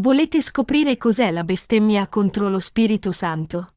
Volete scoprire cos'è la bestemmia contro lo Spirito Santo?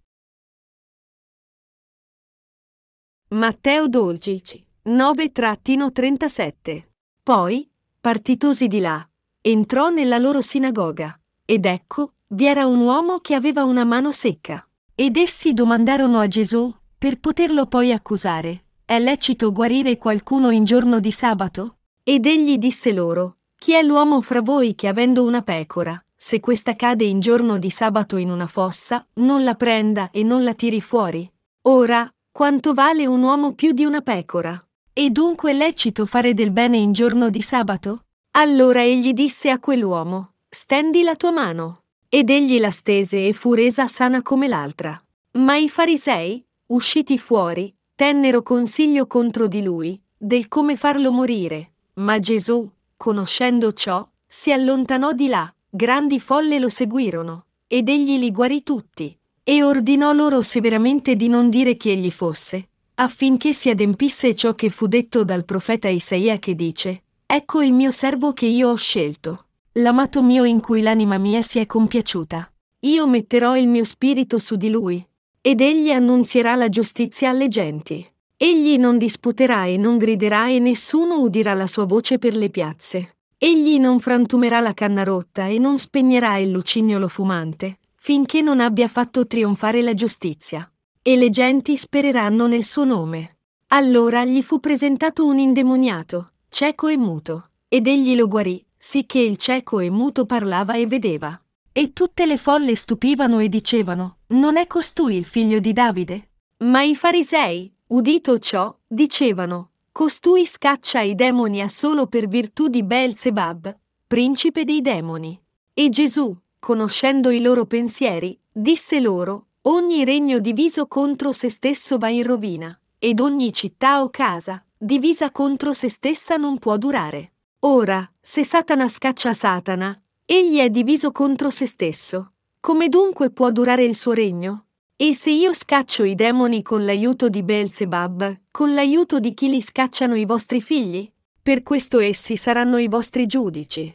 Matteo 12, 9-37 Poi, partitosi di là, entrò nella loro sinagoga, ed ecco, vi era un uomo che aveva una mano secca. Ed essi domandarono a Gesù, per poterlo poi accusare, è lecito guarire qualcuno in giorno di sabato? Ed egli disse loro, chi è l'uomo fra voi che avendo una pecora, se questa cade in giorno di sabato in una fossa, non la prenda e non la tiri fuori? Ora, quanto vale un uomo più di una pecora? E dunque è lecito fare del bene in giorno di sabato? Allora egli disse a quell'uomo, stendi la tua mano. Ed egli la stese e fu resa sana come l'altra. Ma i farisei, usciti fuori, tennero consiglio contro di lui, del come farlo morire. Ma Gesù, conoscendo ciò, si allontanò di là, grandi folle lo seguirono, ed egli li guarì tutti e ordinò loro severamente di non dire chi egli fosse, affinché si adempisse ciò che fu detto dal profeta Isaia che dice, Ecco il mio servo che io ho scelto, l'amato mio in cui l'anima mia si è compiaciuta. Io metterò il mio spirito su di lui, ed egli annunzierà la giustizia alle genti. Egli non disputerà e non griderà e nessuno udirà la sua voce per le piazze. Egli non frantumerà la canna rotta e non spegnerà il lucignolo fumante, finché non abbia fatto trionfare la giustizia. E le genti spereranno nel suo nome. Allora gli fu presentato un indemoniato, cieco e muto, ed egli lo guarì, sicché il cieco e muto parlava e vedeva. E tutte le folle stupivano e dicevano, non è costui il figlio di Davide? Ma i farisei, udito ciò, dicevano, costui scaccia i demoni a solo per virtù di Beelzebub, principe dei demoni. E Gesù, conoscendo i loro pensieri, disse loro, ogni regno diviso contro se stesso va in rovina, ed ogni città o casa, divisa contro se stessa non può durare. Ora, se Satana scaccia Satana, egli è diviso contro se stesso. Come dunque può durare il suo regno? E se io scaccio i demoni con l'aiuto di Beelzebub, con l'aiuto di chi li scacciano i vostri figli? Per questo essi saranno i vostri giudici.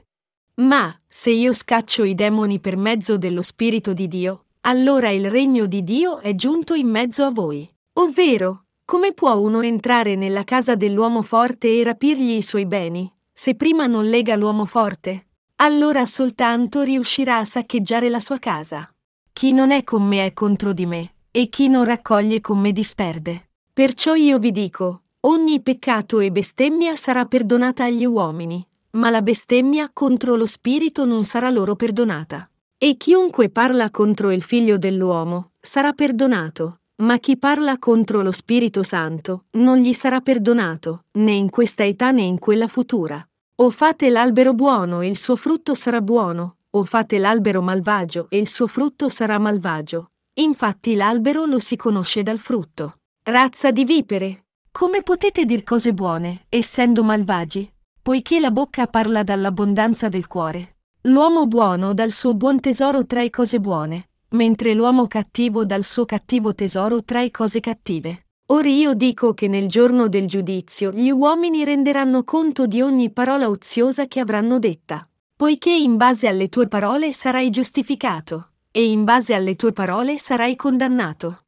Ma, se io scaccio i demoni per mezzo dello Spirito di Dio, allora il regno di Dio è giunto in mezzo a voi. Ovvero, come può uno entrare nella casa dell'uomo forte e rapirgli i suoi beni, se prima non lega l'uomo forte? Allora soltanto riuscirà a saccheggiare la sua casa. Chi non è con me è contro di me, e chi non raccoglie con me disperde. Perciò io vi dico, ogni peccato e bestemmia sarà perdonata agli uomini, ma la bestemmia contro lo spirito non sarà loro perdonata. E chiunque parla contro il figlio dell'uomo sarà perdonato, ma chi parla contro lo Spirito Santo non gli sarà perdonato, né in questa età né in quella futura. O fate l'albero buono e il suo frutto sarà buono, o fate l'albero malvagio e il suo frutto sarà malvagio. Infatti l'albero lo si conosce dal frutto. Razza di vipere! Come potete dir cose buone, essendo malvagi? poiché la bocca parla dall'abbondanza del cuore. L'uomo buono dal suo buon tesoro trae cose buone, mentre l'uomo cattivo dal suo cattivo tesoro trae cose cattive. Or io dico che nel giorno del giudizio gli uomini renderanno conto di ogni parola oziosa che avranno detta, poiché in base alle tue parole sarai giustificato, e in base alle tue parole sarai condannato.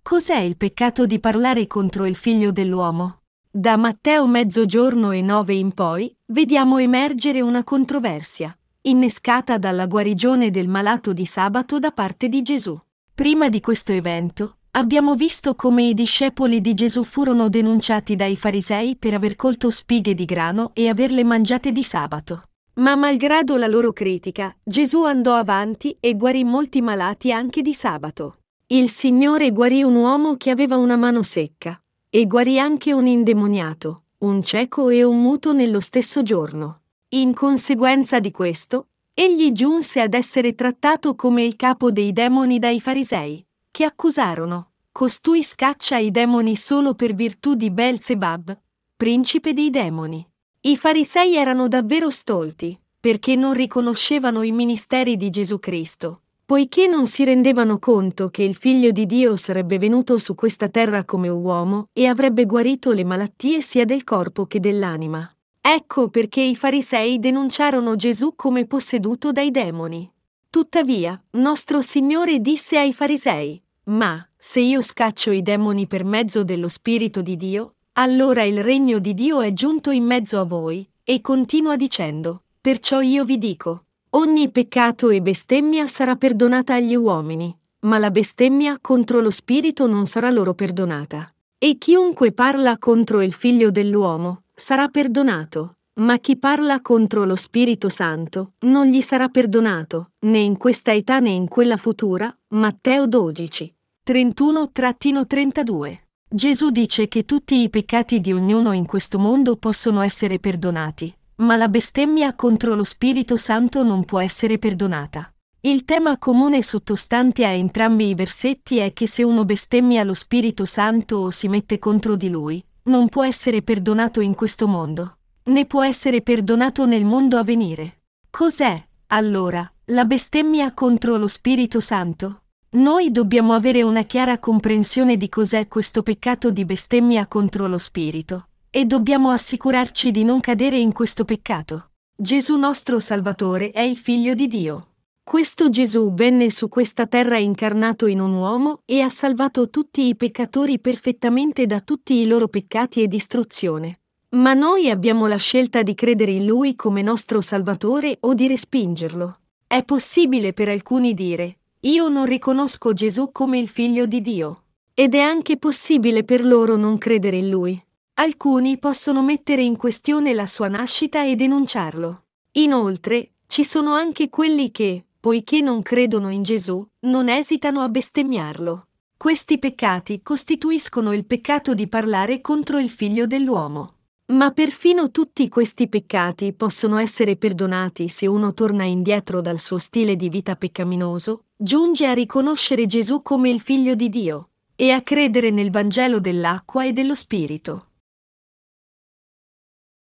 Cos'è il peccato di parlare contro il figlio dell'uomo? Da Matteo mezzogiorno e nove in poi, vediamo emergere una controversia, innescata dalla guarigione del malato di sabato da parte di Gesù. Prima di questo evento, abbiamo visto come i discepoli di Gesù furono denunciati dai farisei per aver colto spighe di grano e averle mangiate di sabato. Ma malgrado la loro critica, Gesù andò avanti e guarì molti malati anche di sabato. Il Signore guarì un uomo che aveva una mano secca, e guarì anche un indemoniato, un cieco e un muto nello stesso giorno. In conseguenza di questo, egli giunse ad essere trattato come il capo dei demoni dai farisei, che accusarono, costui scaccia i demoni solo per virtù di Belzebub, principe dei demoni. I farisei erano davvero stolti, perché non riconoscevano i ministeri di Gesù Cristo, poiché non si rendevano conto che il Figlio di Dio sarebbe venuto su questa terra come uomo e avrebbe guarito le malattie sia del corpo che dell'anima. Ecco perché i farisei denunciarono Gesù come posseduto dai demoni. Tuttavia, nostro Signore disse ai farisei, Ma, se io scaccio i demoni per mezzo dello Spirito di Dio, allora il regno di Dio è giunto in mezzo a voi, e continua dicendo, Perciò io vi dico, ogni peccato e bestemmia sarà perdonata agli uomini, ma la bestemmia contro lo Spirito non sarà loro perdonata. E chiunque parla contro il Figlio dell'uomo, sarà perdonato, ma chi parla contro lo Spirito Santo non gli sarà perdonato, né in questa età né in quella futura. Matteo 12. 31-32. Gesù dice che tutti i peccati di ognuno in questo mondo possono essere perdonati, ma la bestemmia contro lo Spirito Santo non può essere perdonata. Il tema comune sottostante a entrambi i versetti è che se uno bestemmia lo Spirito Santo o si mette contro di lui, non può essere perdonato in questo mondo, né può essere perdonato nel mondo a venire. Cos'è, allora, la bestemmia contro lo Spirito Santo? Noi dobbiamo avere una chiara comprensione di cos'è questo peccato di bestemmia contro lo Spirito, e dobbiamo assicurarci di non cadere in questo peccato. Gesù nostro Salvatore è il Figlio di Dio. Questo Gesù venne su questa terra incarnato in un uomo e ha salvato tutti i peccatori perfettamente da tutti i loro peccati e distruzione. Ma noi abbiamo la scelta di credere in Lui come nostro Salvatore o di respingerlo. È possibile per alcuni dire, io non riconosco Gesù come il figlio di Dio. Ed è anche possibile per loro non credere in Lui. Alcuni possono mettere in questione la sua nascita e denunciarlo. Inoltre, ci sono anche quelli che, poiché non credono in Gesù, non esitano a bestemmiarlo. Questi peccati costituiscono il peccato di parlare contro il figlio dell'uomo. Ma perfino tutti questi peccati possono essere perdonati se uno torna indietro dal suo stile di vita peccaminoso, giunge a riconoscere Gesù come il figlio di Dio e a credere nel Vangelo dell'acqua e dello Spirito.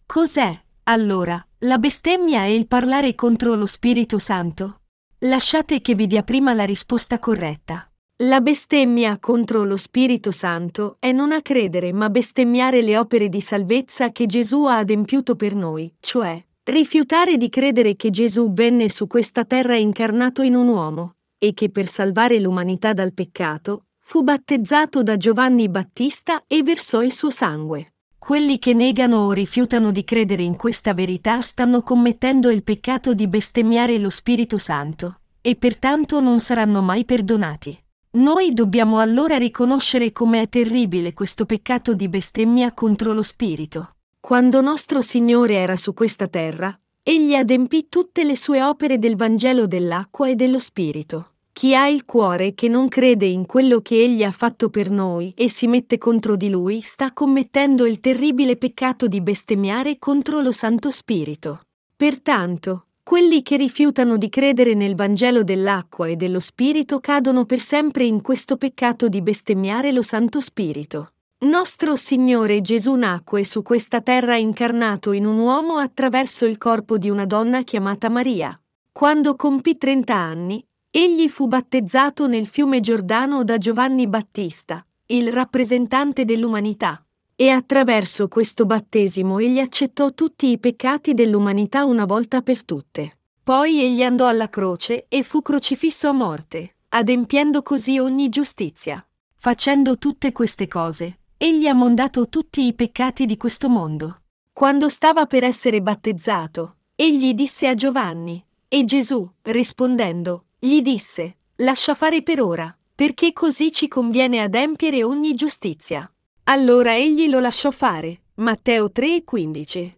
Cos'è, allora, la bestemmia e il parlare contro lo Spirito Santo? Lasciate che vi dia prima la risposta corretta. La bestemmia contro lo Spirito Santo è non a credere ma bestemmiare le opere di salvezza che Gesù ha adempiuto per noi, cioè rifiutare di credere che Gesù venne su questa terra incarnato in un uomo e che per salvare l'umanità dal peccato fu battezzato da Giovanni Battista e versò il suo sangue. Quelli che negano o rifiutano di credere in questa verità stanno commettendo il peccato di bestemmiare lo Spirito Santo, e pertanto non saranno mai perdonati. Noi dobbiamo allora riconoscere com'è terribile questo peccato di bestemmia contro lo Spirito. Quando nostro Signore era su questa terra, egli adempì tutte le sue opere del Vangelo dell'acqua e dello Spirito. Chi ha il cuore che non crede in quello che egli ha fatto per noi e si mette contro di lui sta commettendo il terribile peccato di bestemmiare contro lo Santo Spirito. Pertanto, quelli che rifiutano di credere nel Vangelo dell'acqua e dello Spirito cadono per sempre in questo peccato di bestemmiare lo Santo Spirito. Nostro Signore Gesù nacque su questa terra incarnato in un uomo attraverso il corpo di una donna chiamata Maria. Quando compì 30 anni, Egli fu battezzato nel fiume Giordano da Giovanni Battista, il rappresentante dell'umanità, e attraverso questo battesimo egli accettò tutti i peccati dell'umanità una volta per tutte. Poi egli andò alla croce e fu crocifisso a morte, adempiendo così ogni giustizia. Facendo tutte queste cose, egli ha mondato tutti i peccati di questo mondo. Quando stava per essere battezzato, egli disse a Giovanni, e Gesù, rispondendo, gli disse, lascia fare per ora, perché così ci conviene adempiere ogni giustizia. Allora egli lo lasciò fare. Matteo 3:15.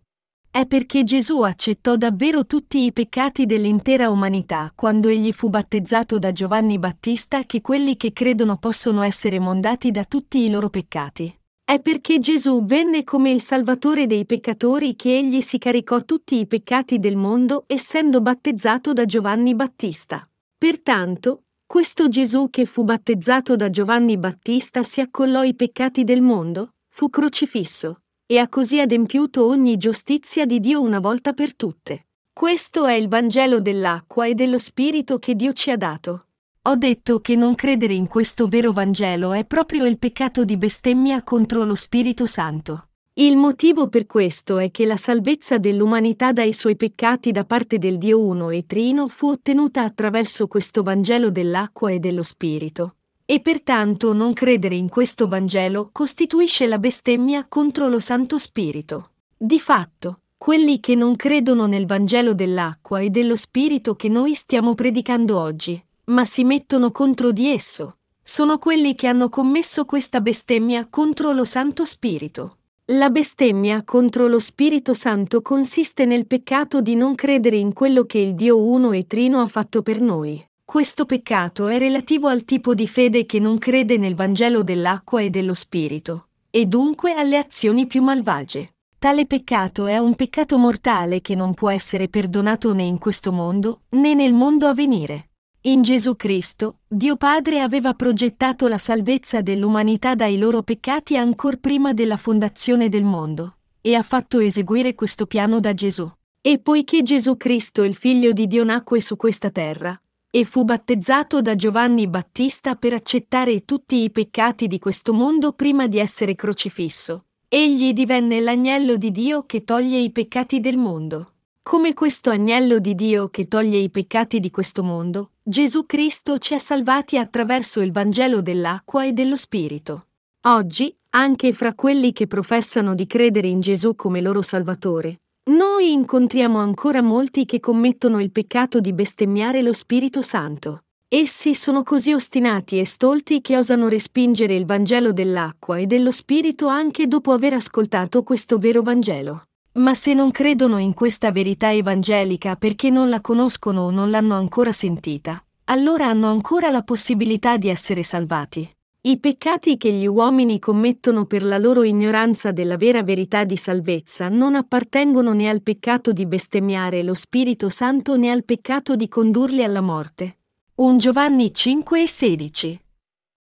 È perché Gesù accettò davvero tutti i peccati dell'intera umanità quando egli fu battezzato da Giovanni Battista che quelli che credono possono essere mondati da tutti i loro peccati. È perché Gesù venne come il Salvatore dei peccatori che egli si caricò tutti i peccati del mondo essendo battezzato da Giovanni Battista. Pertanto, questo Gesù che fu battezzato da Giovanni Battista si accollò i peccati del mondo, fu crocifisso, e ha così adempiuto ogni giustizia di Dio una volta per tutte. Questo è il Vangelo dell'acqua e dello Spirito che Dio ci ha dato. Ho detto che non credere in questo vero Vangelo è proprio il peccato di bestemmia contro lo Spirito Santo. Il motivo per questo è che la salvezza dell'umanità dai suoi peccati da parte del Dio Uno e Trino fu ottenuta attraverso questo Vangelo dell'acqua e dello Spirito. E pertanto non credere in questo Vangelo costituisce la bestemmia contro lo Santo Spirito. Di fatto, quelli che non credono nel Vangelo dell'acqua e dello Spirito che noi stiamo predicando oggi, ma si mettono contro di esso, sono quelli che hanno commesso questa bestemmia contro lo Santo Spirito. La bestemmia contro lo Spirito Santo consiste nel peccato di non credere in quello che il Dio uno e trino ha fatto per noi. Questo peccato è relativo al tipo di fede che non crede nel Vangelo dell'acqua e dello Spirito, e dunque alle azioni più malvagie. Tale peccato è un peccato mortale che non può essere perdonato né in questo mondo né nel mondo a venire. In Gesù Cristo, Dio Padre aveva progettato la salvezza dell'umanità dai loro peccati ancor prima della fondazione del mondo, e ha fatto eseguire questo piano da Gesù. E poiché Gesù Cristo, il Figlio di Dio, nacque su questa terra, e fu battezzato da Giovanni Battista per accettare tutti i peccati di questo mondo prima di essere crocifisso, egli divenne l'agnello di Dio che toglie i peccati del mondo. Come questo agnello di Dio che toglie i peccati di questo mondo, Gesù Cristo ci ha salvati attraverso il Vangelo dell'acqua e dello Spirito. Oggi, anche fra quelli che professano di credere in Gesù come loro Salvatore, noi incontriamo ancora molti che commettono il peccato di bestemmiare lo Spirito Santo. Essi sono così ostinati e stolti che osano respingere il Vangelo dell'acqua e dello Spirito anche dopo aver ascoltato questo vero Vangelo. Ma se non credono in questa verità evangelica perché non la conoscono o non l'hanno ancora sentita, allora hanno ancora la possibilità di essere salvati. I peccati che gli uomini commettono per la loro ignoranza della vera verità di salvezza non appartengono né al peccato di bestemmiare lo Spirito Santo né al peccato di condurli alla morte. 1 Giovanni 5 e 16.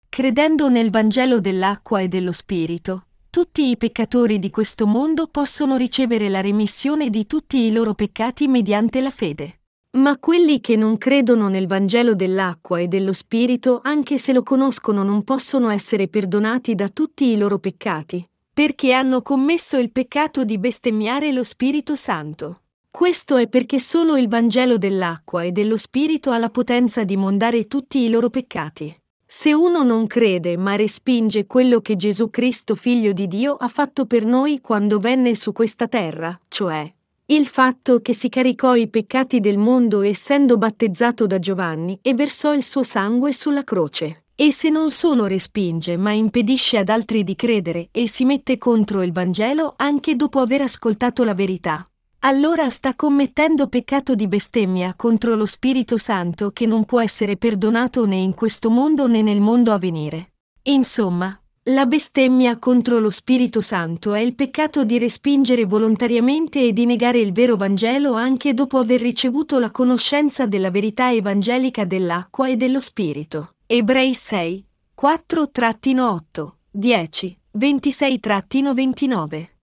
Credendo nel Vangelo dell'acqua e dello Spirito, tutti i peccatori di questo mondo possono ricevere la remissione di tutti i loro peccati mediante la fede. Ma quelli che non credono nel Vangelo dell'acqua e dello Spirito, anche se lo conoscono, non possono essere perdonati da tutti i loro peccati, perché hanno commesso il peccato di bestemmiare lo Spirito Santo. Questo è perché solo il Vangelo dell'acqua e dello Spirito ha la potenza di mondare tutti i loro peccati. Se uno non crede ma respinge quello che Gesù Cristo Figlio di Dio ha fatto per noi quando venne su questa terra, cioè il fatto che si caricò i peccati del mondo essendo battezzato da Giovanni e versò il suo sangue sulla croce. E se non solo respinge ma impedisce ad altri di credere e si mette contro il Vangelo anche dopo aver ascoltato la verità, allora sta commettendo peccato di bestemmia contro lo Spirito Santo che non può essere perdonato né in questo mondo né nel mondo a venire. Insomma, la bestemmia contro lo Spirito Santo è il peccato di respingere volontariamente e di negare il vero Vangelo anche dopo aver ricevuto la conoscenza della verità evangelica dell'acqua e dello Spirito. Ebrei 6, 4-8, 10, 26-29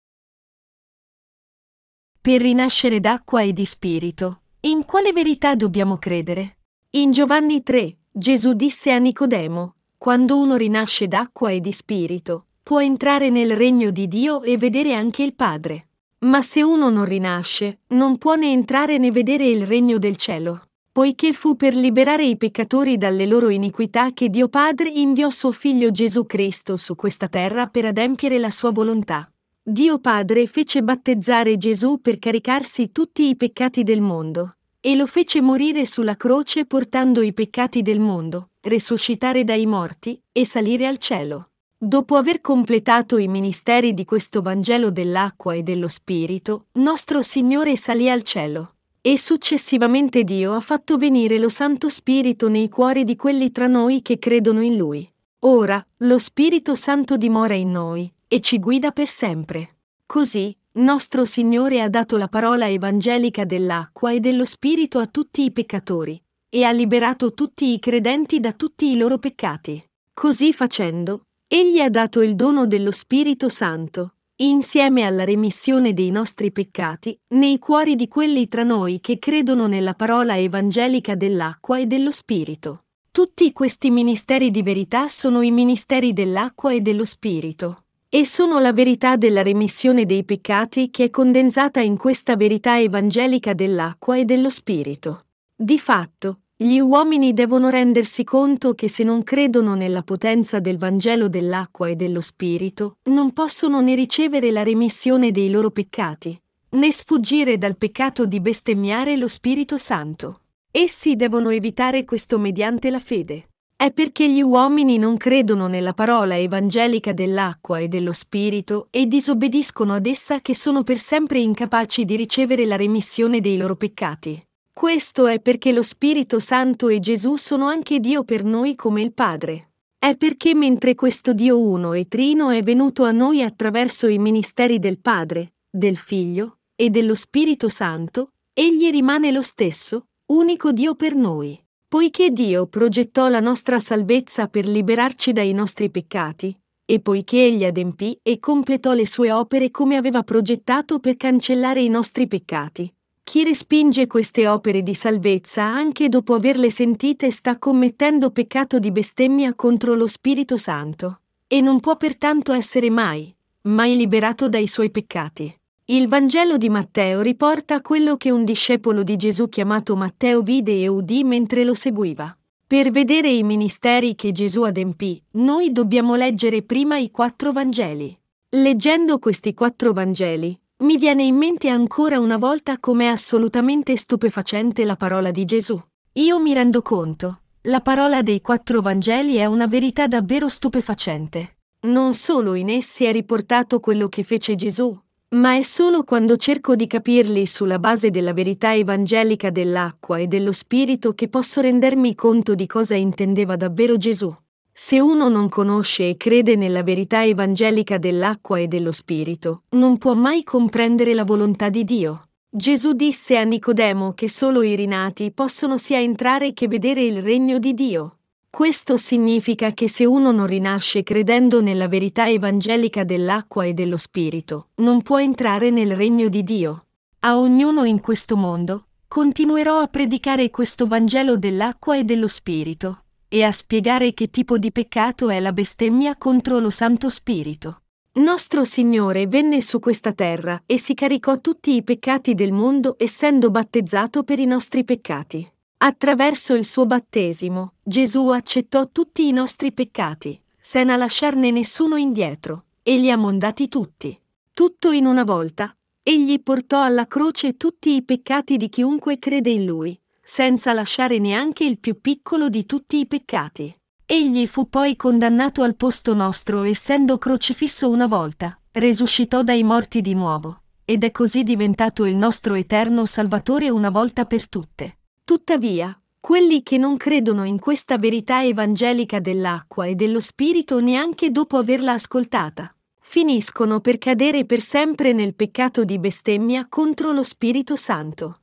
per rinascere d'acqua e di spirito. In quale verità dobbiamo credere? In Giovanni 3, Gesù disse a Nicodemo, quando uno rinasce d'acqua e di spirito, può entrare nel regno di Dio e vedere anche il Padre. Ma se uno non rinasce, non può né entrare né vedere il regno del cielo. Poiché fu per liberare i peccatori dalle loro iniquità che Dio Padre inviò suo figlio Gesù Cristo su questa terra per adempiere la sua volontà. Dio Padre fece battezzare Gesù per caricarsi tutti i peccati del mondo, e lo fece morire sulla croce portando i peccati del mondo, resuscitare dai morti e salire al cielo. Dopo aver completato i ministeri di questo Vangelo dell'acqua e dello Spirito, nostro Signore salì al cielo. E successivamente Dio ha fatto venire lo Santo Spirito nei cuori di quelli tra noi che credono in Lui. Ora, lo Spirito Santo dimora in noi, e ci guida per sempre. Così, nostro Signore ha dato la parola evangelica dell'acqua e dello Spirito a tutti i peccatori, e ha liberato tutti i credenti da tutti i loro peccati. Così facendo, Egli ha dato il dono dello Spirito Santo, insieme alla remissione dei nostri peccati, nei cuori di quelli tra noi che credono nella parola evangelica dell'acqua e dello Spirito. Tutti questi ministeri di verità sono i ministeri dell'acqua e dello Spirito, E sono la verità della remissione dei peccati che è condensata in questa verità evangelica dell'acqua e dello Spirito. Di fatto, gli uomini devono rendersi conto che se non credono nella potenza del Vangelo dell'acqua e dello Spirito, non possono né ricevere la remissione dei loro peccati, né sfuggire dal peccato di bestemmiare lo Spirito Santo. Essi devono evitare questo mediante la fede. È perché gli uomini non credono nella parola evangelica dell'acqua e dello Spirito e disobbediscono ad essa che sono per sempre incapaci di ricevere la remissione dei loro peccati. Questo è perché lo Spirito Santo e Gesù sono anche Dio per noi come il Padre. È perché mentre questo Dio uno e trino è venuto a noi attraverso i ministeri del Padre, del Figlio e dello Spirito Santo, egli rimane lo stesso, unico Dio per noi. Poiché Dio progettò la nostra salvezza per liberarci dai nostri peccati, e poiché Egli adempì e completò le sue opere come aveva progettato per cancellare i nostri peccati, chi respinge queste opere di salvezza anche dopo averle sentite sta commettendo peccato di bestemmia contro lo Spirito Santo, e non può pertanto essere mai, mai liberato dai suoi peccati. Il Vangelo di Matteo riporta quello che un discepolo di Gesù chiamato Matteo vide e udì mentre lo seguiva. Per vedere i ministeri che Gesù adempì, noi dobbiamo leggere prima i quattro Vangeli. Leggendo questi quattro Vangeli, mi viene in mente ancora una volta com'è assolutamente stupefacente la parola di Gesù. Io mi rendo conto, la parola dei quattro Vangeli è una verità davvero stupefacente. Non solo in essi è riportato quello che fece Gesù, ma è solo quando cerco di capirli sulla base della verità evangelica dell'acqua e dello Spirito che posso rendermi conto di cosa intendeva davvero Gesù. Se uno non conosce e crede nella verità evangelica dell'acqua e dello Spirito, non può mai comprendere la volontà di Dio. Gesù disse a Nicodemo che solo i rinati possono sia entrare che vedere il regno di Dio. Questo significa che se uno non rinasce credendo nella verità evangelica dell'acqua e dello Spirito, non può entrare nel regno di Dio. A ognuno in questo mondo, continuerò a predicare questo Vangelo dell'acqua e dello Spirito, e a spiegare che tipo di peccato è la bestemmia contro lo Santo Spirito. Nostro Signore venne su questa terra e si caricò tutti i peccati del mondo essendo battezzato per i nostri peccati. Attraverso il suo battesimo, Gesù accettò tutti i nostri peccati, senza lasciarne nessuno indietro, e li ha mondati tutti. Tutto in una volta, egli portò alla croce tutti i peccati di chiunque crede in lui, senza lasciare neanche il più piccolo di tutti i peccati. Egli fu poi condannato al posto nostro, essendo crocifisso una volta, resuscitò dai morti di nuovo, ed è così diventato il nostro eterno Salvatore una volta per tutte. Tuttavia, quelli che non credono in questa verità evangelica dell'acqua e dello Spirito neanche dopo averla ascoltata, finiscono per cadere per sempre nel peccato di bestemmia contro lo Spirito Santo.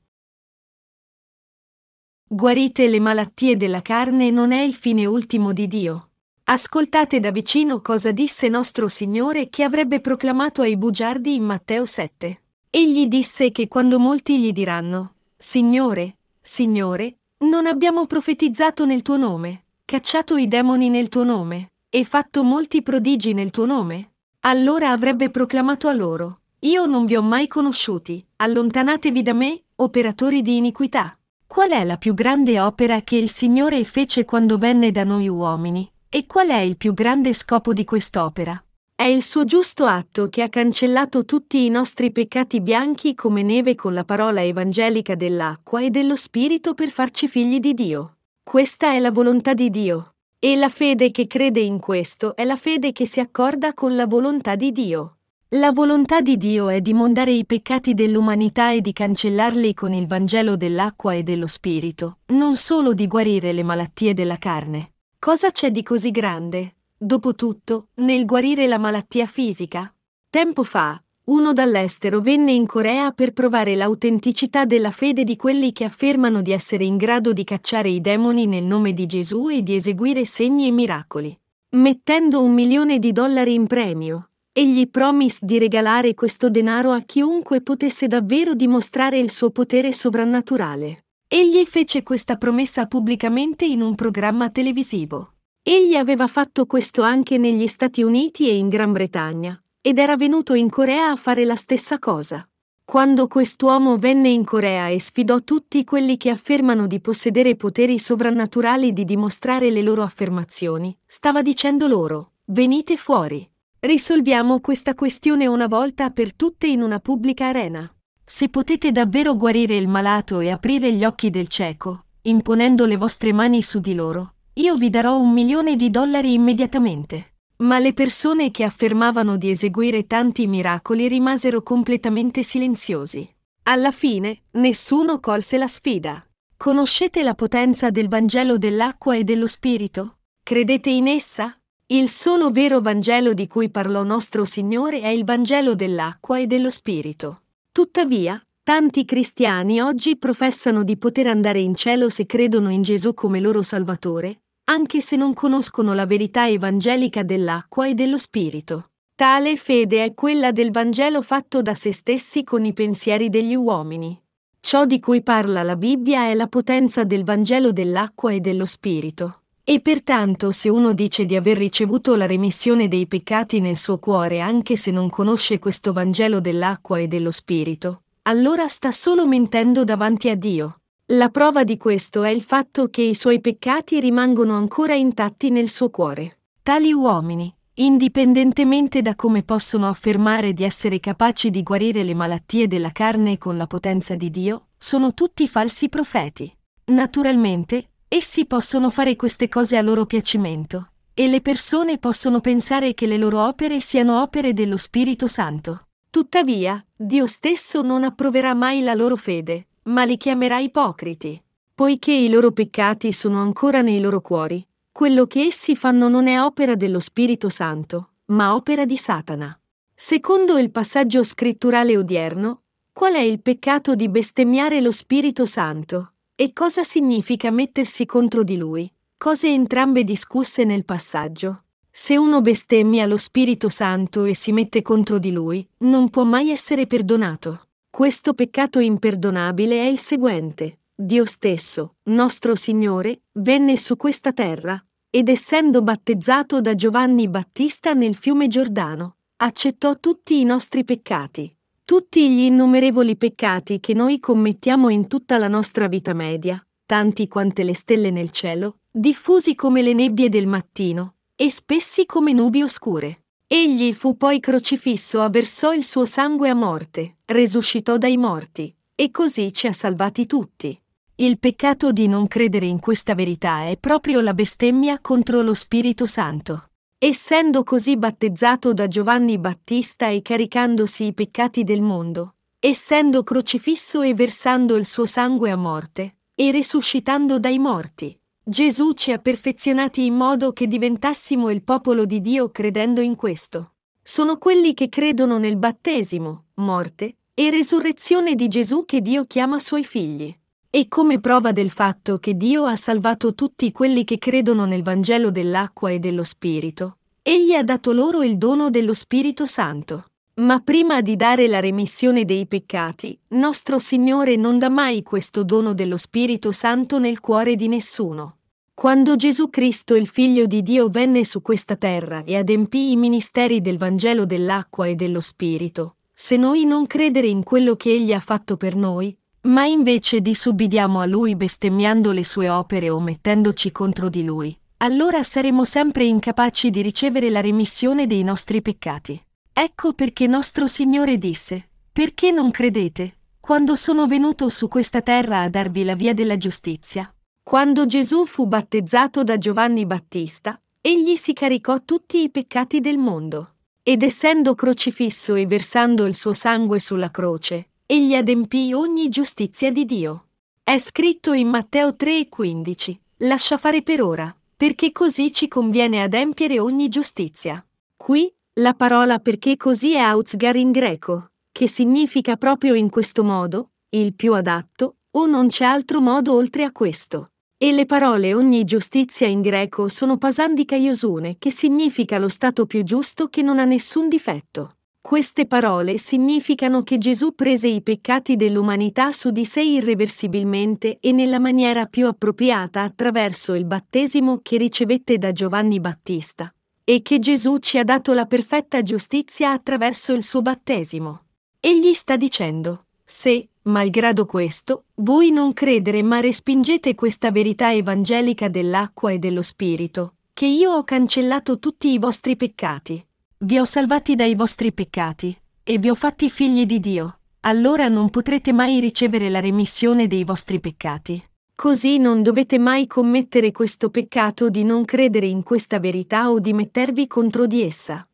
Guarite le malattie della carne non è il fine ultimo di Dio. Ascoltate da vicino cosa disse nostro Signore che avrebbe proclamato ai bugiardi in Matteo 7. Egli disse che quando molti gli diranno, Signore, Signore, non abbiamo profetizzato nel tuo nome, cacciato i demoni nel tuo nome, e fatto molti prodigi nel tuo nome, allora avrebbe proclamato a loro, Io non vi ho mai conosciuti, allontanatevi da me, operatori di iniquità. Qual è la più grande opera che il Signore fece quando venne da noi uomini? E qual è il più grande scopo di quest'opera? È il suo giusto atto che ha cancellato tutti i nostri peccati bianchi come neve con la parola evangelica dell'acqua e dello Spirito per farci figli di Dio. Questa è la volontà di Dio. E la fede che crede in questo è la fede che si accorda con la volontà di Dio. La volontà di Dio è di mondare i peccati dell'umanità e di cancellarli con il Vangelo dell'acqua e dello Spirito, non solo di guarire le malattie della carne. Cosa c'è di così grande, dopotutto, nel guarire la malattia fisica? Tempo fa, uno dall'estero venne in Corea per provare l'autenticità della fede di quelli che affermano di essere in grado di cacciare i demoni nel nome di Gesù e di eseguire segni e miracoli. Mettendo un milione di dollari in premio, Egli promise di regalare questo denaro a chiunque potesse davvero dimostrare il suo potere sovrannaturale. Egli fece questa promessa pubblicamente in un programma televisivo. Egli aveva fatto questo anche negli Stati Uniti e in Gran Bretagna, ed era venuto in Corea a fare la stessa cosa. Quando quest'uomo venne in Corea e sfidò tutti quelli che affermano di possedere poteri sovrannaturali di dimostrare le loro affermazioni, stava dicendo loro, venite fuori. Risolviamo questa questione una volta per tutte in una pubblica arena. Se potete davvero guarire il malato e aprire gli occhi del cieco, imponendo le vostre mani su di loro, io vi darò un milione di dollari immediatamente. Ma le persone che affermavano di eseguire tanti miracoli rimasero completamente silenziosi. Alla fine, nessuno colse la sfida. Conoscete la potenza del Vangelo dell'acqua e dello Spirito? Credete in essa? Il solo vero Vangelo di cui parlò nostro Signore è il Vangelo dell'acqua e dello Spirito. Tuttavia, tanti cristiani oggi professano di poter andare in cielo se credono in Gesù come loro Salvatore, anche se non conoscono la verità evangelica dell'acqua e dello Spirito. Tale fede è quella del Vangelo fatto da se stessi con i pensieri degli uomini. Ciò di cui parla la Bibbia è la potenza del Vangelo dell'acqua e dello Spirito. E pertanto se uno dice di aver ricevuto la remissione dei peccati nel suo cuore anche se non conosce questo Vangelo dell'acqua e dello Spirito, allora sta solo mentendo davanti a Dio. La prova di questo è il fatto che i suoi peccati rimangono ancora intatti nel suo cuore. Tali uomini, indipendentemente da come possono affermare di essere capaci di guarire le malattie della carne con la potenza di Dio, sono tutti falsi profeti. Naturalmente, Essi possono fare queste cose a loro piacimento, e le persone possono pensare che le loro opere siano opere dello Spirito Santo. Tuttavia, Dio stesso non approverà mai la loro fede, ma li chiamerà ipocriti. Poiché i loro peccati sono ancora nei loro cuori, quello che essi fanno non è opera dello Spirito Santo, ma opera di Satana. Secondo il passaggio scritturale odierno, qual è il peccato di bestemmiare lo Spirito Santo? E cosa significa mettersi contro di lui? Cose entrambe discusse nel passaggio. Se uno bestemmia lo Spirito Santo e si mette contro di lui, non può mai essere perdonato. Questo peccato imperdonabile è il seguente. Dio stesso, nostro Signore, venne su questa terra, ed essendo battezzato da Giovanni Battista nel fiume Giordano, accettò tutti i nostri peccati, tutti gli innumerevoli peccati che noi commettiamo in tutta la nostra vita media, tanti quante le stelle nel cielo, diffusi come le nebbie del mattino, e spessi come nubi oscure. Egli fu poi crocifisso, avversò il suo sangue a morte, resuscitò dai morti, e così ci ha salvati tutti. Il peccato di non credere in questa verità è proprio la bestemmia contro lo Spirito Santo. Essendo così battezzato da Giovanni Battista e caricandosi i peccati del mondo, essendo crocifisso e versando il suo sangue a morte, e risuscitando dai morti, Gesù ci ha perfezionati in modo che diventassimo il popolo di Dio credendo in questo. Sono quelli che credono nel battesimo, morte e resurrezione di Gesù che Dio chiama suoi figli. E come prova del fatto che Dio ha salvato tutti quelli che credono nel Vangelo dell'acqua e dello Spirito, Egli ha dato loro il dono dello Spirito Santo. Ma prima di dare la remissione dei peccati, nostro Signore non dà mai questo dono dello Spirito Santo nel cuore di nessuno. Quando Gesù Cristo, il Figlio di Dio, venne su questa terra e adempì i ministeri del Vangelo dell'acqua e dello Spirito, se noi non credere in quello che Egli ha fatto per noi, ma invece disubbidiamo a Lui bestemmiando le sue opere o mettendoci contro di Lui, allora saremo sempre incapaci di ricevere la remissione dei nostri peccati. Ecco perché nostro Signore disse, perché non credete, quando sono venuto su questa terra a darvi la via della giustizia? Quando Gesù fu battezzato da Giovanni Battista, egli si caricò tutti i peccati del mondo. Ed essendo crocifisso e versando il suo sangue sulla croce, egli adempì ogni giustizia di Dio. È scritto in Matteo 3,15: Lascia fare per ora, perché così ci conviene adempiere ogni giustizia. Qui, la parola perché così è autzgar in greco, che significa proprio in questo modo, il più adatto, o non c'è altro modo oltre a questo. E le parole ogni giustizia in greco sono pasandika iosune, che significa lo stato più giusto che non ha nessun difetto. Queste parole significano che Gesù prese i peccati dell'umanità su di sé irreversibilmente e nella maniera più appropriata attraverso il battesimo che ricevette da Giovanni Battista. e che Gesù ci ha dato la perfetta giustizia attraverso il suo battesimo. Egli sta dicendo, se, malgrado questo, voi non credere ma respingete questa verità evangelica dell'acqua e dello Spirito, che io ho cancellato tutti i vostri peccati. Vi ho salvati dai vostri peccati, e vi ho fatti figli di Dio, allora non potrete mai ricevere la remissione dei vostri peccati. Così non dovete mai commettere questo peccato di non credere in questa verità o di mettervi contro di essa.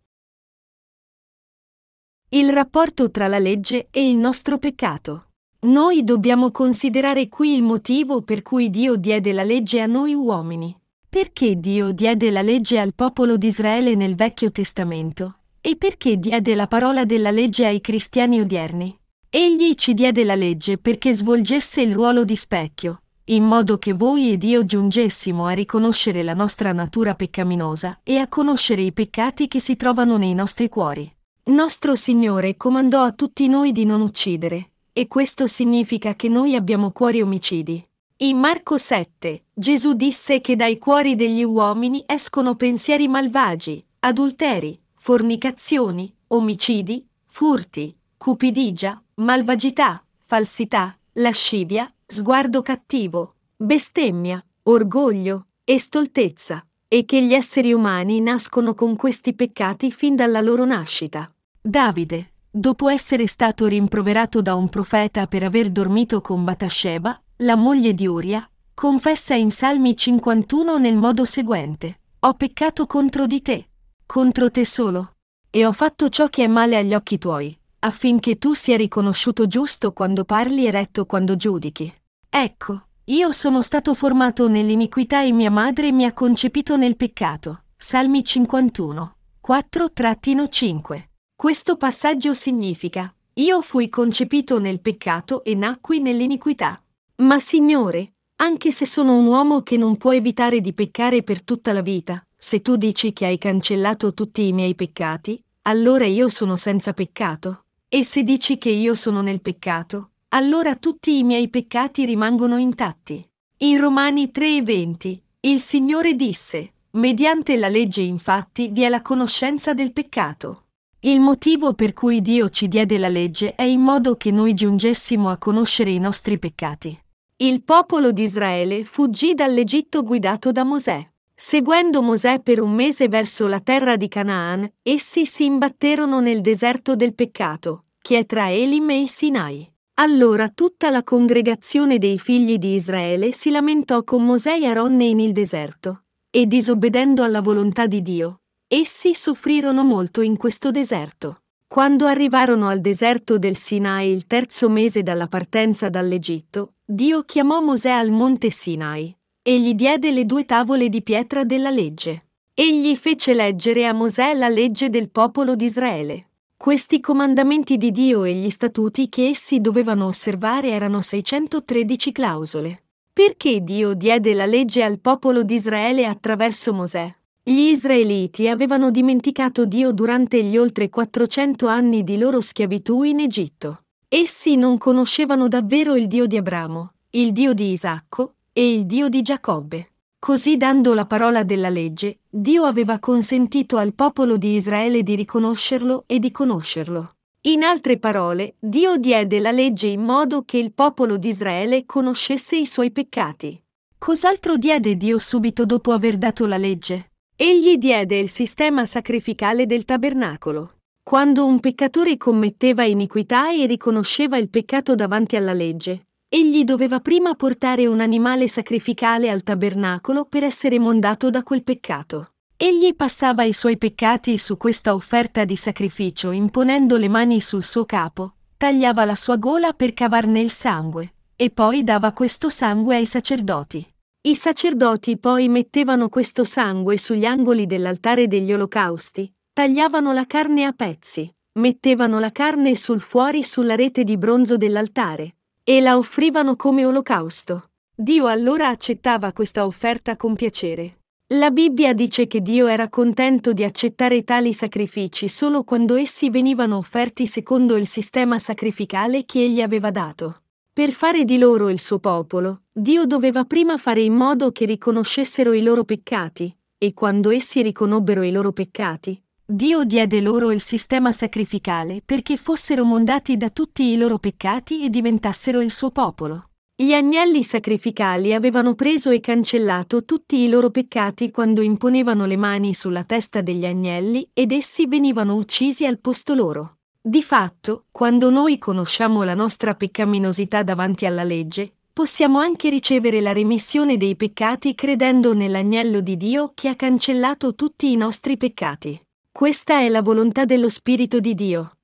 Il rapporto tra la legge e il nostro peccato. Noi dobbiamo considerare qui il motivo per cui Dio diede la legge a noi uomini. Perché Dio diede la legge al popolo di Israele nel Vecchio Testamento? E perché diede la parola della legge ai cristiani odierni? Egli ci diede la legge perché svolgesse il ruolo di specchio, in modo che voi ed io giungessimo a riconoscere la nostra natura peccaminosa e a conoscere i peccati che si trovano nei nostri cuori. Nostro Signore comandò a tutti noi di non uccidere, e questo significa che noi abbiamo cuori omicidi. In Marco 7, Gesù disse che dai cuori degli uomini escono pensieri malvagi, adulteri, fornicazioni, omicidi, furti, cupidigia, malvagità, falsità, lascivia, sguardo cattivo, bestemmia, orgoglio e stoltezza, e che gli esseri umani nascono con questi peccati fin dalla loro nascita. Davide, dopo essere stato rimproverato da un profeta per aver dormito con Batasheba, la moglie di Uria, confessa in Salmi 51 nel modo seguente: Ho peccato contro di te, contro te solo, e ho fatto ciò che è male agli occhi tuoi affinché tu sia riconosciuto giusto quando parli e retto quando giudichi. Ecco, io sono stato formato nell'iniquità e mia madre mi ha concepito nel peccato. Salmi 51, 4-5. Questo passaggio significa, io fui concepito nel peccato e nacqui nell'iniquità. Ma Signore, anche se sono un uomo che non può evitare di peccare per tutta la vita, se tu dici che hai cancellato tutti i miei peccati, allora io sono senza peccato. E se dici che io sono nel peccato, allora tutti i miei peccati rimangono intatti. In Romani 3:20, il Signore disse, mediante la legge infatti vi è la conoscenza del peccato. Il motivo per cui Dio ci diede la legge è in modo che noi giungessimo a conoscere i nostri peccati. Il popolo di Israele fuggì dall'Egitto guidato da Mosè. Seguendo Mosè per un mese verso la terra di Canaan, essi si imbatterono nel deserto del peccato, che è tra Elim e il Sinai. Allora tutta la congregazione dei figli di Israele si lamentò con Mosè e Aronne in il deserto, e disobbedendo alla volontà di Dio, essi soffrirono molto in questo deserto. Quando arrivarono al deserto del Sinai il terzo mese dalla partenza dall'Egitto, Dio chiamò Mosè al monte Sinai, e gli diede le due tavole di pietra della legge. Egli fece leggere a Mosè la legge del popolo di Israele. Questi comandamenti di Dio e gli statuti che essi dovevano osservare erano 613 clausole. Perché Dio diede la legge al popolo di Israele attraverso Mosè? Gli israeliti avevano dimenticato Dio durante gli oltre 400 anni di loro schiavitù in Egitto. Essi non conoscevano davvero il Dio di Abramo, il Dio di Isacco e il Dio di Giacobbe. Così dando la parola della legge, Dio aveva consentito al popolo di Israele di riconoscerlo e di conoscerlo. In altre parole, Dio diede la legge in modo che il popolo di Israele conoscesse i suoi peccati. Cos'altro diede Dio subito dopo aver dato la legge? Egli diede il sistema sacrificale del tabernacolo. Quando un peccatore commetteva iniquità e riconosceva il peccato davanti alla legge, egli doveva prima portare un animale sacrificale al tabernacolo per essere mondato da quel peccato. Egli passava i suoi peccati su questa offerta di sacrificio imponendo le mani sul suo capo, tagliava la sua gola per cavarne il sangue, e poi dava questo sangue ai sacerdoti. I sacerdoti poi mettevano questo sangue sugli angoli dell'altare degli olocausti, tagliavano la carne a pezzi, mettevano la carne sul fuori sulla rete di bronzo dell'altare, e la offrivano come olocausto. Dio allora accettava questa offerta con piacere. La Bibbia dice che Dio era contento di accettare tali sacrifici solo quando essi venivano offerti secondo il sistema sacrificale che egli aveva dato. Per fare di loro il suo popolo, Dio doveva prima fare in modo che riconoscessero i loro peccati, e quando essi riconobbero i loro peccati, Dio diede loro il sistema sacrificale perché fossero mondati da tutti i loro peccati e diventassero il suo popolo. Gli agnelli sacrificali avevano preso e cancellato tutti i loro peccati quando imponevano le mani sulla testa degli agnelli ed essi venivano uccisi al posto loro. Di fatto, quando noi conosciamo la nostra peccaminosità davanti alla legge, possiamo anche ricevere la remissione dei peccati credendo nell'agnello di Dio che ha cancellato tutti i nostri peccati. Questa è la volontà dello Spirito di Dio.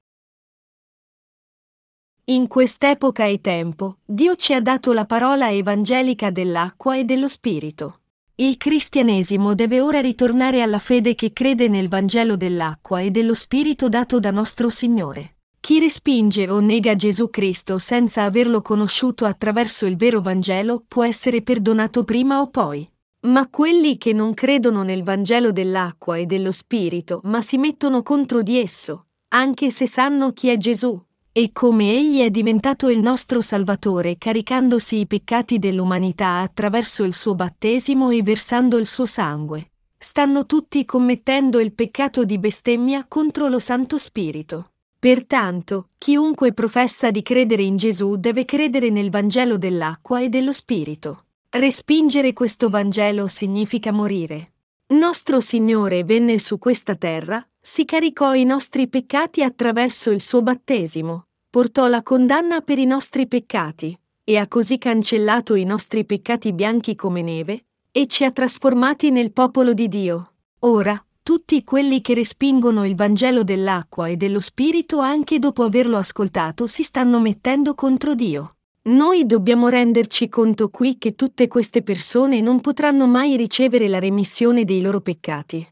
In quest'epoca e tempo, Dio ci ha dato la parola evangelica dell'acqua e dello Spirito. Il cristianesimo deve ora ritornare alla fede che crede nel Vangelo dell'acqua e dello Spirito dato da nostro Signore. Chi respinge o nega Gesù Cristo senza averlo conosciuto attraverso il vero Vangelo può essere perdonato prima o poi. Ma quelli che non credono nel Vangelo dell'acqua e dello Spirito, ma si mettono contro di esso, anche se sanno chi è Gesù, e come egli è diventato il nostro Salvatore caricandosi i peccati dell'umanità attraverso il suo battesimo e versando il suo sangue, stanno tutti commettendo il peccato di bestemmia contro lo Santo Spirito. Pertanto, chiunque professa di credere in Gesù deve credere nel Vangelo dell'acqua e dello Spirito. Respingere questo Vangelo significa morire. Nostro Signore venne su questa terra, si caricò i nostri peccati attraverso il suo battesimo, portò la condanna per i nostri peccati, e ha così cancellato i nostri peccati bianchi come neve, e ci ha trasformati nel popolo di Dio. Ora, tutti quelli che respingono il Vangelo dell'acqua e dello Spirito anche dopo averlo ascoltato si stanno mettendo contro Dio. Noi dobbiamo renderci conto qui che tutte queste persone non potranno mai ricevere la remissione dei loro peccati.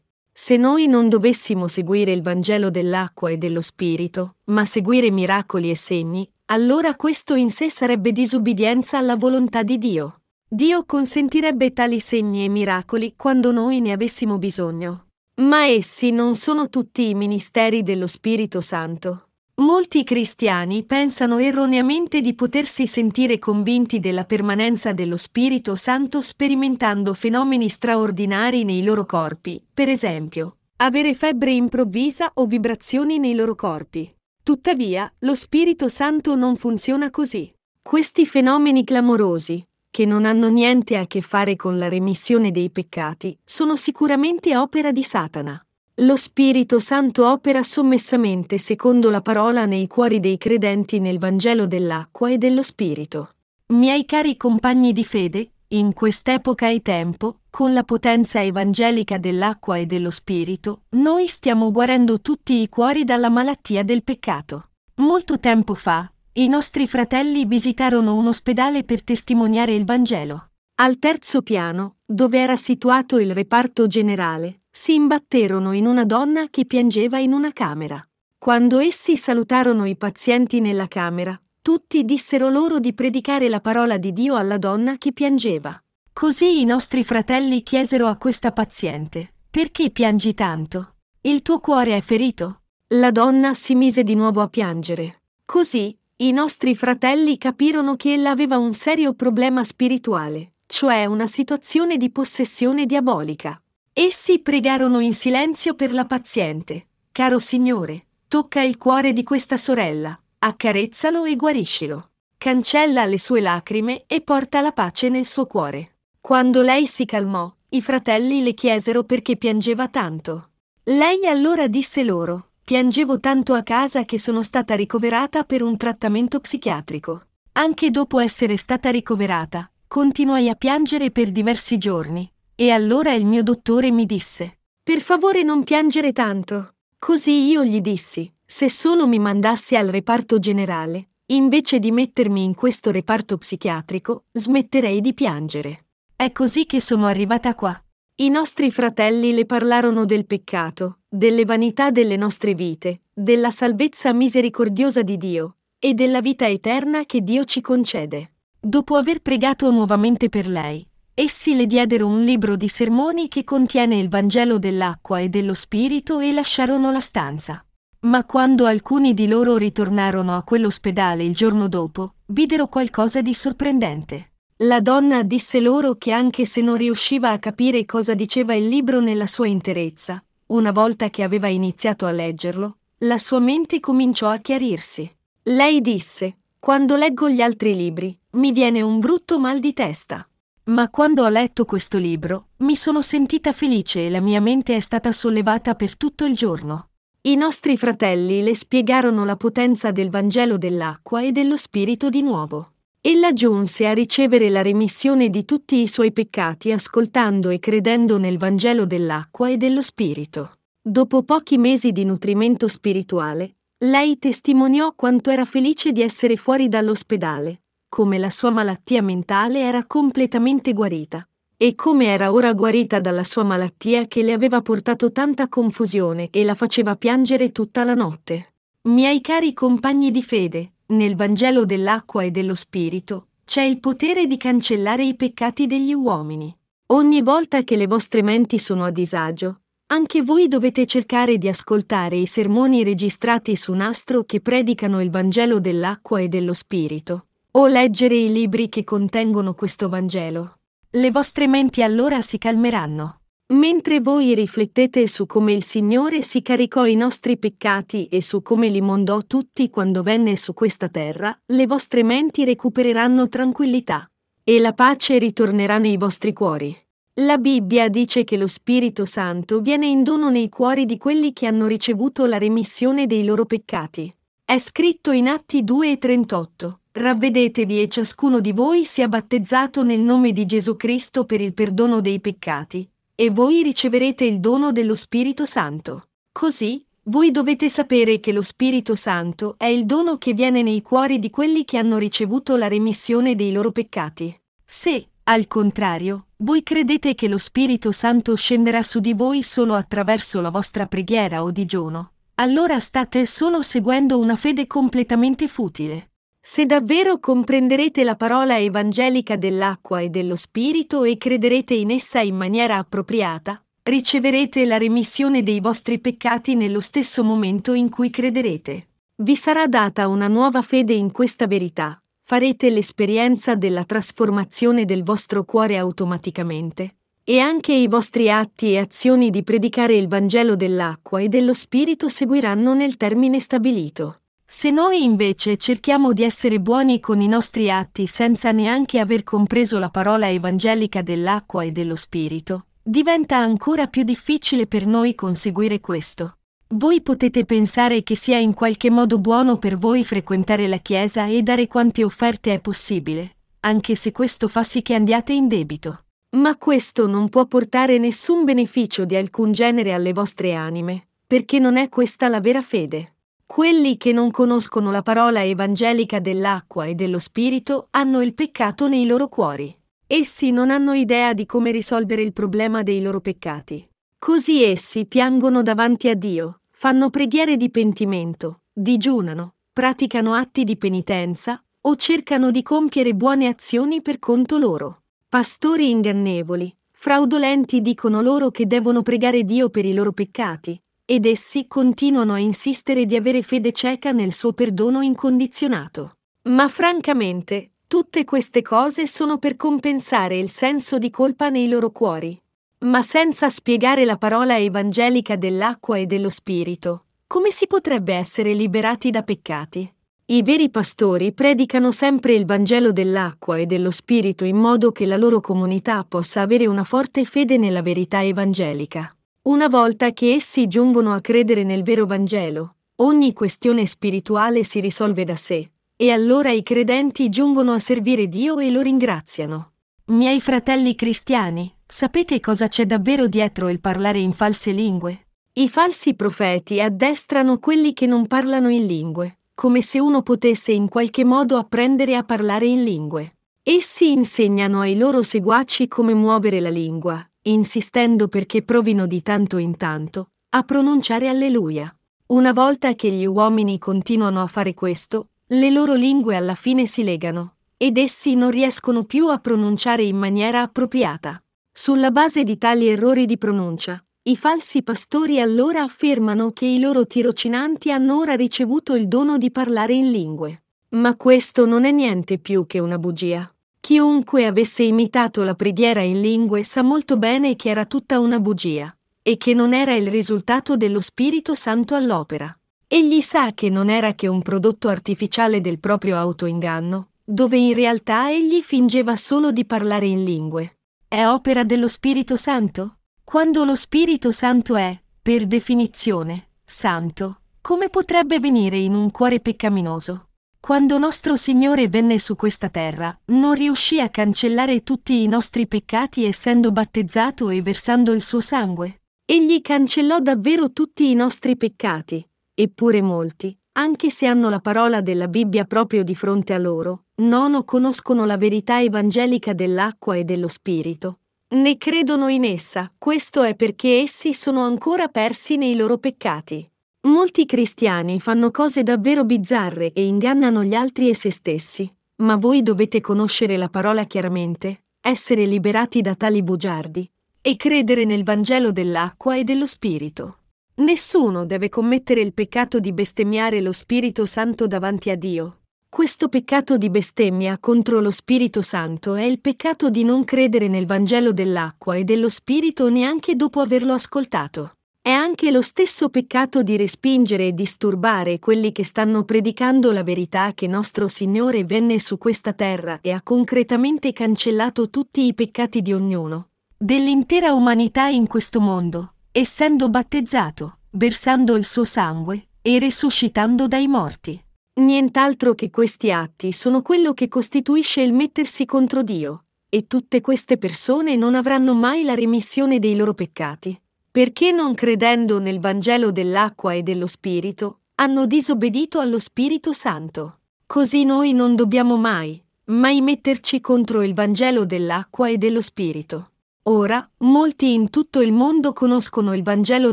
Se noi non dovessimo seguire il Vangelo dell'acqua e dello Spirito, ma seguire miracoli e segni, allora questo in sé sarebbe disubbidienza alla volontà di Dio. Dio consentirebbe tali segni e miracoli quando noi ne avessimo bisogno. Ma essi non sono tutti i ministeri dello Spirito Santo. Molti cristiani pensano erroneamente di potersi sentire convinti della permanenza dello Spirito Santo sperimentando fenomeni straordinari nei loro corpi, per esempio, avere febbre improvvisa o vibrazioni nei loro corpi. Tuttavia, lo Spirito Santo non funziona così. Questi fenomeni clamorosi, che non hanno niente a che fare con la remissione dei peccati, sono sicuramente opera di Satana. Lo Spirito Santo opera sommessamente secondo la parola nei cuori dei credenti nel Vangelo dell'acqua e dello Spirito. Miei cari compagni di fede, in quest'epoca e tempo, con la potenza evangelica dell'acqua e dello Spirito, noi stiamo guarendo tutti i cuori dalla malattia del peccato. Molto tempo fa, i nostri fratelli visitarono un ospedale per testimoniare il Vangelo. Al terzo piano, dove era situato il reparto generale, si imbatterono in una donna che piangeva in una camera. Quando essi salutarono i pazienti nella camera, tutti dissero loro di predicare la parola di Dio alla donna che piangeva. Così i nostri fratelli chiesero a questa paziente, perché piangi tanto? Il tuo cuore è ferito? La donna si mise di nuovo a piangere. Così, i nostri fratelli capirono che ella aveva un serio problema spirituale, cioè una situazione di possessione diabolica. Essi pregarono in silenzio per la paziente. Caro Signore, tocca il cuore di questa sorella, accarezzalo e guariscilo. Cancella le sue lacrime e porta la pace nel suo cuore. Quando lei si calmò, i fratelli le chiesero perché piangeva tanto. Lei allora disse loro, piangevo tanto a casa che sono stata ricoverata per un trattamento psichiatrico. Anche dopo essere stata ricoverata, continuai a piangere per diversi giorni, e allora il mio dottore mi disse, Per favore non piangere tanto. Così io gli dissi, se solo mi mandassi al reparto generale, invece di mettermi in questo reparto psichiatrico, smetterei di piangere. È così che sono arrivata qua. I nostri fratelli le parlarono del peccato, delle vanità delle nostre vite, della salvezza misericordiosa di Dio e della vita eterna che Dio ci concede. Dopo aver pregato nuovamente per lei, Essi le diedero un libro di sermoni che contiene il Vangelo dell'acqua e dello Spirito e lasciarono la stanza. Ma quando alcuni di loro ritornarono a quell'ospedale il giorno dopo, videro qualcosa di sorprendente. La donna disse loro che anche se non riusciva a capire cosa diceva il libro nella sua interezza, una volta che aveva iniziato a leggerlo, la sua mente cominciò a chiarirsi. Lei disse, quando leggo gli altri libri, mi viene un brutto mal di testa. Ma quando ho letto questo libro, mi sono sentita felice e la mia mente è stata sollevata per tutto il giorno. I nostri fratelli le spiegarono la potenza del Vangelo dell'acqua e dello Spirito di nuovo. Ella giunse a ricevere la remissione di tutti i suoi peccati ascoltando e credendo nel Vangelo dell'acqua e dello Spirito. Dopo pochi mesi di nutrimento spirituale, lei testimoniò quanto era felice di essere fuori dall'ospedale, come la sua malattia mentale era completamente guarita, e come era ora guarita dalla sua malattia che le aveva portato tanta confusione e la faceva piangere tutta la notte. Miei cari compagni di fede, nel Vangelo dell'acqua e dello Spirito c'è il potere di cancellare i peccati degli uomini. Ogni volta che le vostre menti sono a disagio, anche voi dovete cercare di ascoltare i sermoni registrati su nastro che predicano il Vangelo dell'acqua e dello Spirito, o leggere i libri che contengono questo Vangelo. Le vostre menti allora si calmeranno. Mentre voi riflettete su come il Signore si caricò i nostri peccati e su come li mondò tutti quando venne su questa terra, le vostre menti recupereranno tranquillità e la pace ritornerà nei vostri cuori. La Bibbia dice che lo Spirito Santo viene in dono nei cuori di quelli che hanno ricevuto la remissione dei loro peccati. È scritto in Atti 2 e 38. Ravvedetevi e ciascuno di voi sia battezzato nel nome di Gesù Cristo per il perdono dei peccati, e voi riceverete il dono dello Spirito Santo. Così, voi dovete sapere che lo Spirito Santo è il dono che viene nei cuori di quelli che hanno ricevuto la remissione dei loro peccati. Se, al contrario, voi credete che lo Spirito Santo scenderà su di voi solo attraverso la vostra preghiera o digiuno, allora state solo seguendo una fede completamente futile. Se davvero comprenderete la parola evangelica dell'acqua e dello Spirito e crederete in essa in maniera appropriata, riceverete la remissione dei vostri peccati nello stesso momento in cui crederete. Vi sarà data una nuova fede in questa verità, farete l'esperienza della trasformazione del vostro cuore automaticamente, e anche i vostri atti e azioni di predicare il Vangelo dell'acqua e dello Spirito seguiranno nel termine stabilito. Se noi invece cerchiamo di essere buoni con i nostri atti senza neanche aver compreso la parola evangelica dell'acqua e dello Spirito, diventa ancora più difficile per noi conseguire questo. Voi potete pensare che sia in qualche modo buono per voi frequentare la Chiesa e dare quante offerte è possibile, anche se questo fa sì che andiate in debito. Ma questo non può portare nessun beneficio di alcun genere alle vostre anime, perché non è questa la vera fede. Quelli che non conoscono la parola evangelica dell'acqua e dello Spirito hanno il peccato nei loro cuori. Essi non hanno idea di come risolvere il problema dei loro peccati. Così essi piangono davanti a Dio, fanno preghiere di pentimento, digiunano, praticano atti di penitenza o cercano di compiere buone azioni per conto loro. Pastori ingannevoli, fraudolenti dicono loro che devono pregare Dio per i loro peccati, ed essi continuano a insistere di avere fede cieca nel suo perdono incondizionato. Ma francamente, tutte queste cose sono per compensare il senso di colpa nei loro cuori. Ma senza spiegare la parola evangelica dell'acqua e dello spirito, come si potrebbe essere liberati da peccati? I veri pastori predicano sempre il Vangelo dell'acqua e dello Spirito in modo che la loro comunità possa avere una forte fede nella verità evangelica. Una volta che essi giungono a credere nel vero Vangelo, ogni questione spirituale si risolve da sé, e allora i credenti giungono a servire Dio e lo ringraziano. Miei fratelli cristiani, sapete cosa c'è davvero dietro il parlare in false lingue? I falsi profeti addestrano quelli che non parlano in lingue, come se uno potesse in qualche modo apprendere a parlare in lingue. Essi insegnano ai loro seguaci come muovere la lingua, insistendo perché provino di tanto in tanto a pronunciare Alleluia. Una volta che gli uomini continuano a fare questo, le loro lingue alla fine si legano, ed essi non riescono più a pronunciare in maniera appropriata. Sulla base di tali errori di pronuncia, i falsi pastori allora affermano che i loro tirocinanti hanno ora ricevuto il dono di parlare in lingue. Ma questo non è niente più che una bugia. Chiunque avesse imitato la preghiera in lingue sa molto bene che era tutta una bugia, e che non era il risultato dello Spirito Santo all'opera. Egli sa che non era che un prodotto artificiale del proprio autoinganno, dove in realtà egli fingeva solo di parlare in lingue. È opera dello Spirito Santo? Quando lo Spirito Santo è, per definizione, santo, come potrebbe venire in un cuore peccaminoso? Quando nostro Signore venne su questa terra, non riuscì a cancellare tutti i nostri peccati essendo battezzato e versando il suo sangue. Egli cancellò davvero tutti i nostri peccati, eppure molti, anche se hanno la parola della Bibbia proprio di fronte a loro, non conoscono la verità evangelica dell'acqua e dello Spirito, né credono in essa, questo è perché essi sono ancora persi nei loro peccati. Molti cristiani fanno cose davvero bizzarre e ingannano gli altri e se stessi, ma voi dovete conoscere la parola chiaramente, essere liberati da tali bugiardi, e credere nel Vangelo dell'acqua e dello Spirito. Nessuno deve commettere il peccato di bestemmiare lo Spirito Santo davanti a Dio, questo peccato di bestemmia contro lo Spirito Santo è il peccato di non credere nel Vangelo dell'acqua e dello Spirito neanche dopo averlo ascoltato. È anche lo stesso peccato di respingere e disturbare quelli che stanno predicando la verità che nostro Signore venne su questa terra e ha concretamente cancellato tutti i peccati di ognuno, dell'intera umanità in questo mondo, essendo battezzato, versando il suo sangue e risuscitando dai morti. Nient'altro che questi atti sono quello che costituisce il mettersi contro Dio, e tutte queste persone non avranno mai la remissione dei loro peccati, perché non credendo nel Vangelo dell'acqua e dello Spirito, hanno disobbedito allo Spirito Santo. Così noi non dobbiamo mai, mai metterci contro il Vangelo dell'acqua e dello Spirito. Ora, molti in tutto il mondo conoscono il Vangelo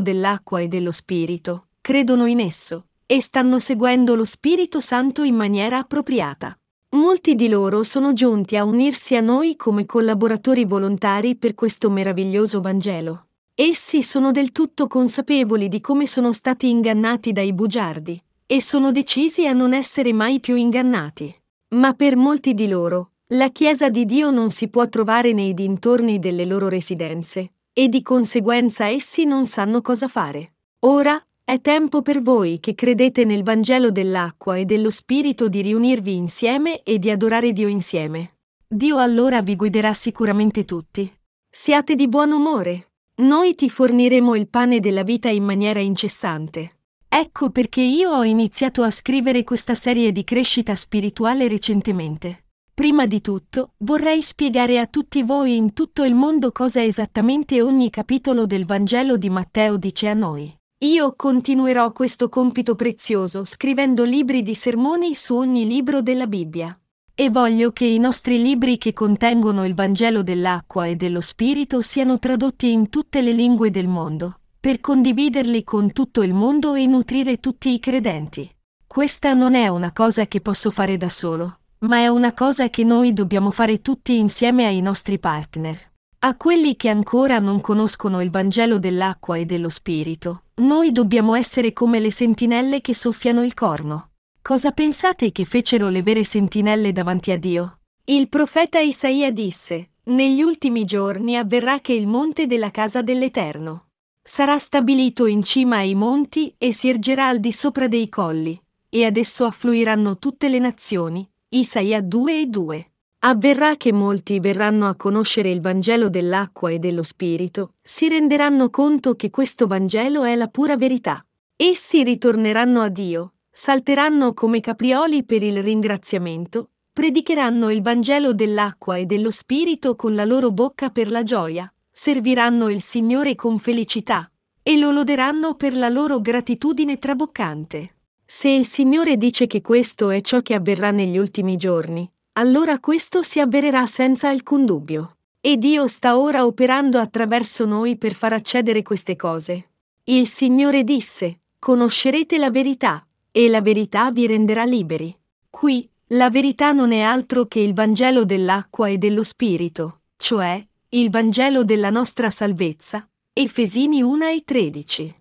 dell'acqua e dello Spirito, credono in esso, e stanno seguendo lo Spirito Santo in maniera appropriata. Molti di loro sono giunti a unirsi a noi come collaboratori volontari per questo meraviglioso Vangelo. Essi sono del tutto consapevoli di come sono stati ingannati dai bugiardi e sono decisi a non essere mai più ingannati. Ma per molti di loro, la Chiesa di Dio non si può trovare nei dintorni delle loro residenze e di conseguenza essi non sanno cosa fare. Ora, è tempo per voi che credete nel Vangelo dell'acqua e dello Spirito di riunirvi insieme e di adorare Dio insieme. Dio allora vi guiderà sicuramente tutti. Siate di buon umore. Noi ti forniremo il pane della vita in maniera incessante. Ecco perché io ho iniziato a scrivere questa serie di crescita spirituale recentemente. Prima di tutto, vorrei spiegare a tutti voi in tutto il mondo cosa esattamente ogni capitolo del Vangelo di Matteo dice a noi. Io continuerò questo compito prezioso scrivendo libri di sermoni su ogni libro della Bibbia. E voglio che i nostri libri che contengono il Vangelo dell'acqua e dello Spirito siano tradotti in tutte le lingue del mondo, per condividerli con tutto il mondo e nutrire tutti i credenti. Questa non è una cosa che posso fare da solo, ma è una cosa che noi dobbiamo fare tutti insieme ai nostri partner. A quelli che ancora non conoscono il Vangelo dell'acqua e dello Spirito, noi dobbiamo essere come le sentinelle che soffiano il corno. Cosa pensate che fecero le vere sentinelle davanti a Dio? Il profeta Isaia disse, Negli ultimi giorni avverrà che il monte della casa dell'Eterno sarà stabilito in cima ai monti e si ergerà al di sopra dei colli, e ad esso affluiranno tutte le nazioni. Isaia 2 e 2. Avverrà che molti verranno a conoscere il Vangelo dell'acqua e dello Spirito, si renderanno conto che questo Vangelo è la pura verità. Essi ritorneranno a Dio, salteranno come caprioli per il ringraziamento, predicheranno il Vangelo dell'acqua e dello Spirito con la loro bocca per la gioia, serviranno il Signore con felicità e lo loderanno per la loro gratitudine traboccante. Se il Signore dice che questo è ciò che avverrà negli ultimi giorni, allora questo si avvererà senza alcun dubbio. E Dio sta ora operando attraverso noi per far accedere queste cose. Il Signore disse, conoscerete la verità, e la verità vi renderà liberi. Qui, la verità non è altro che il Vangelo dell'acqua e dello Spirito, cioè, il Vangelo della nostra salvezza. Efesini 1 e 13.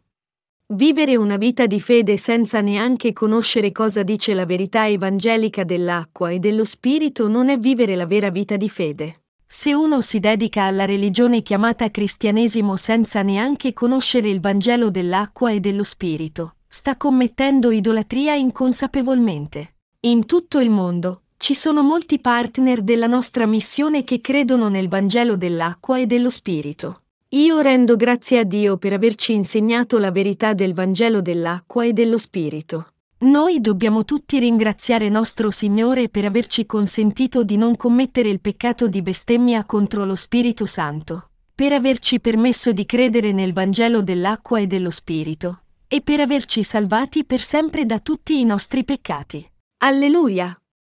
Vivere una vita di fede senza neanche conoscere cosa dice la verità evangelica dell'acqua e dello Spirito non è vivere la vera vita di fede. Se uno si dedica alla religione chiamata cristianesimo senza neanche conoscere il Vangelo dell'acqua e dello Spirito, sta commettendo idolatria inconsapevolmente. In tutto il mondo, ci sono molti partner della nostra missione che credono nel Vangelo dell'acqua e dello Spirito. Io rendo grazie a Dio per averci insegnato la verità del Vangelo dell'acqua e dello Spirito. Noi dobbiamo tutti ringraziare nostro Signore per averci consentito di non commettere il peccato di bestemmia contro lo Spirito Santo, per averci permesso di credere nel Vangelo dell'acqua e dello Spirito, e per averci salvati per sempre da tutti i nostri peccati. Alleluia!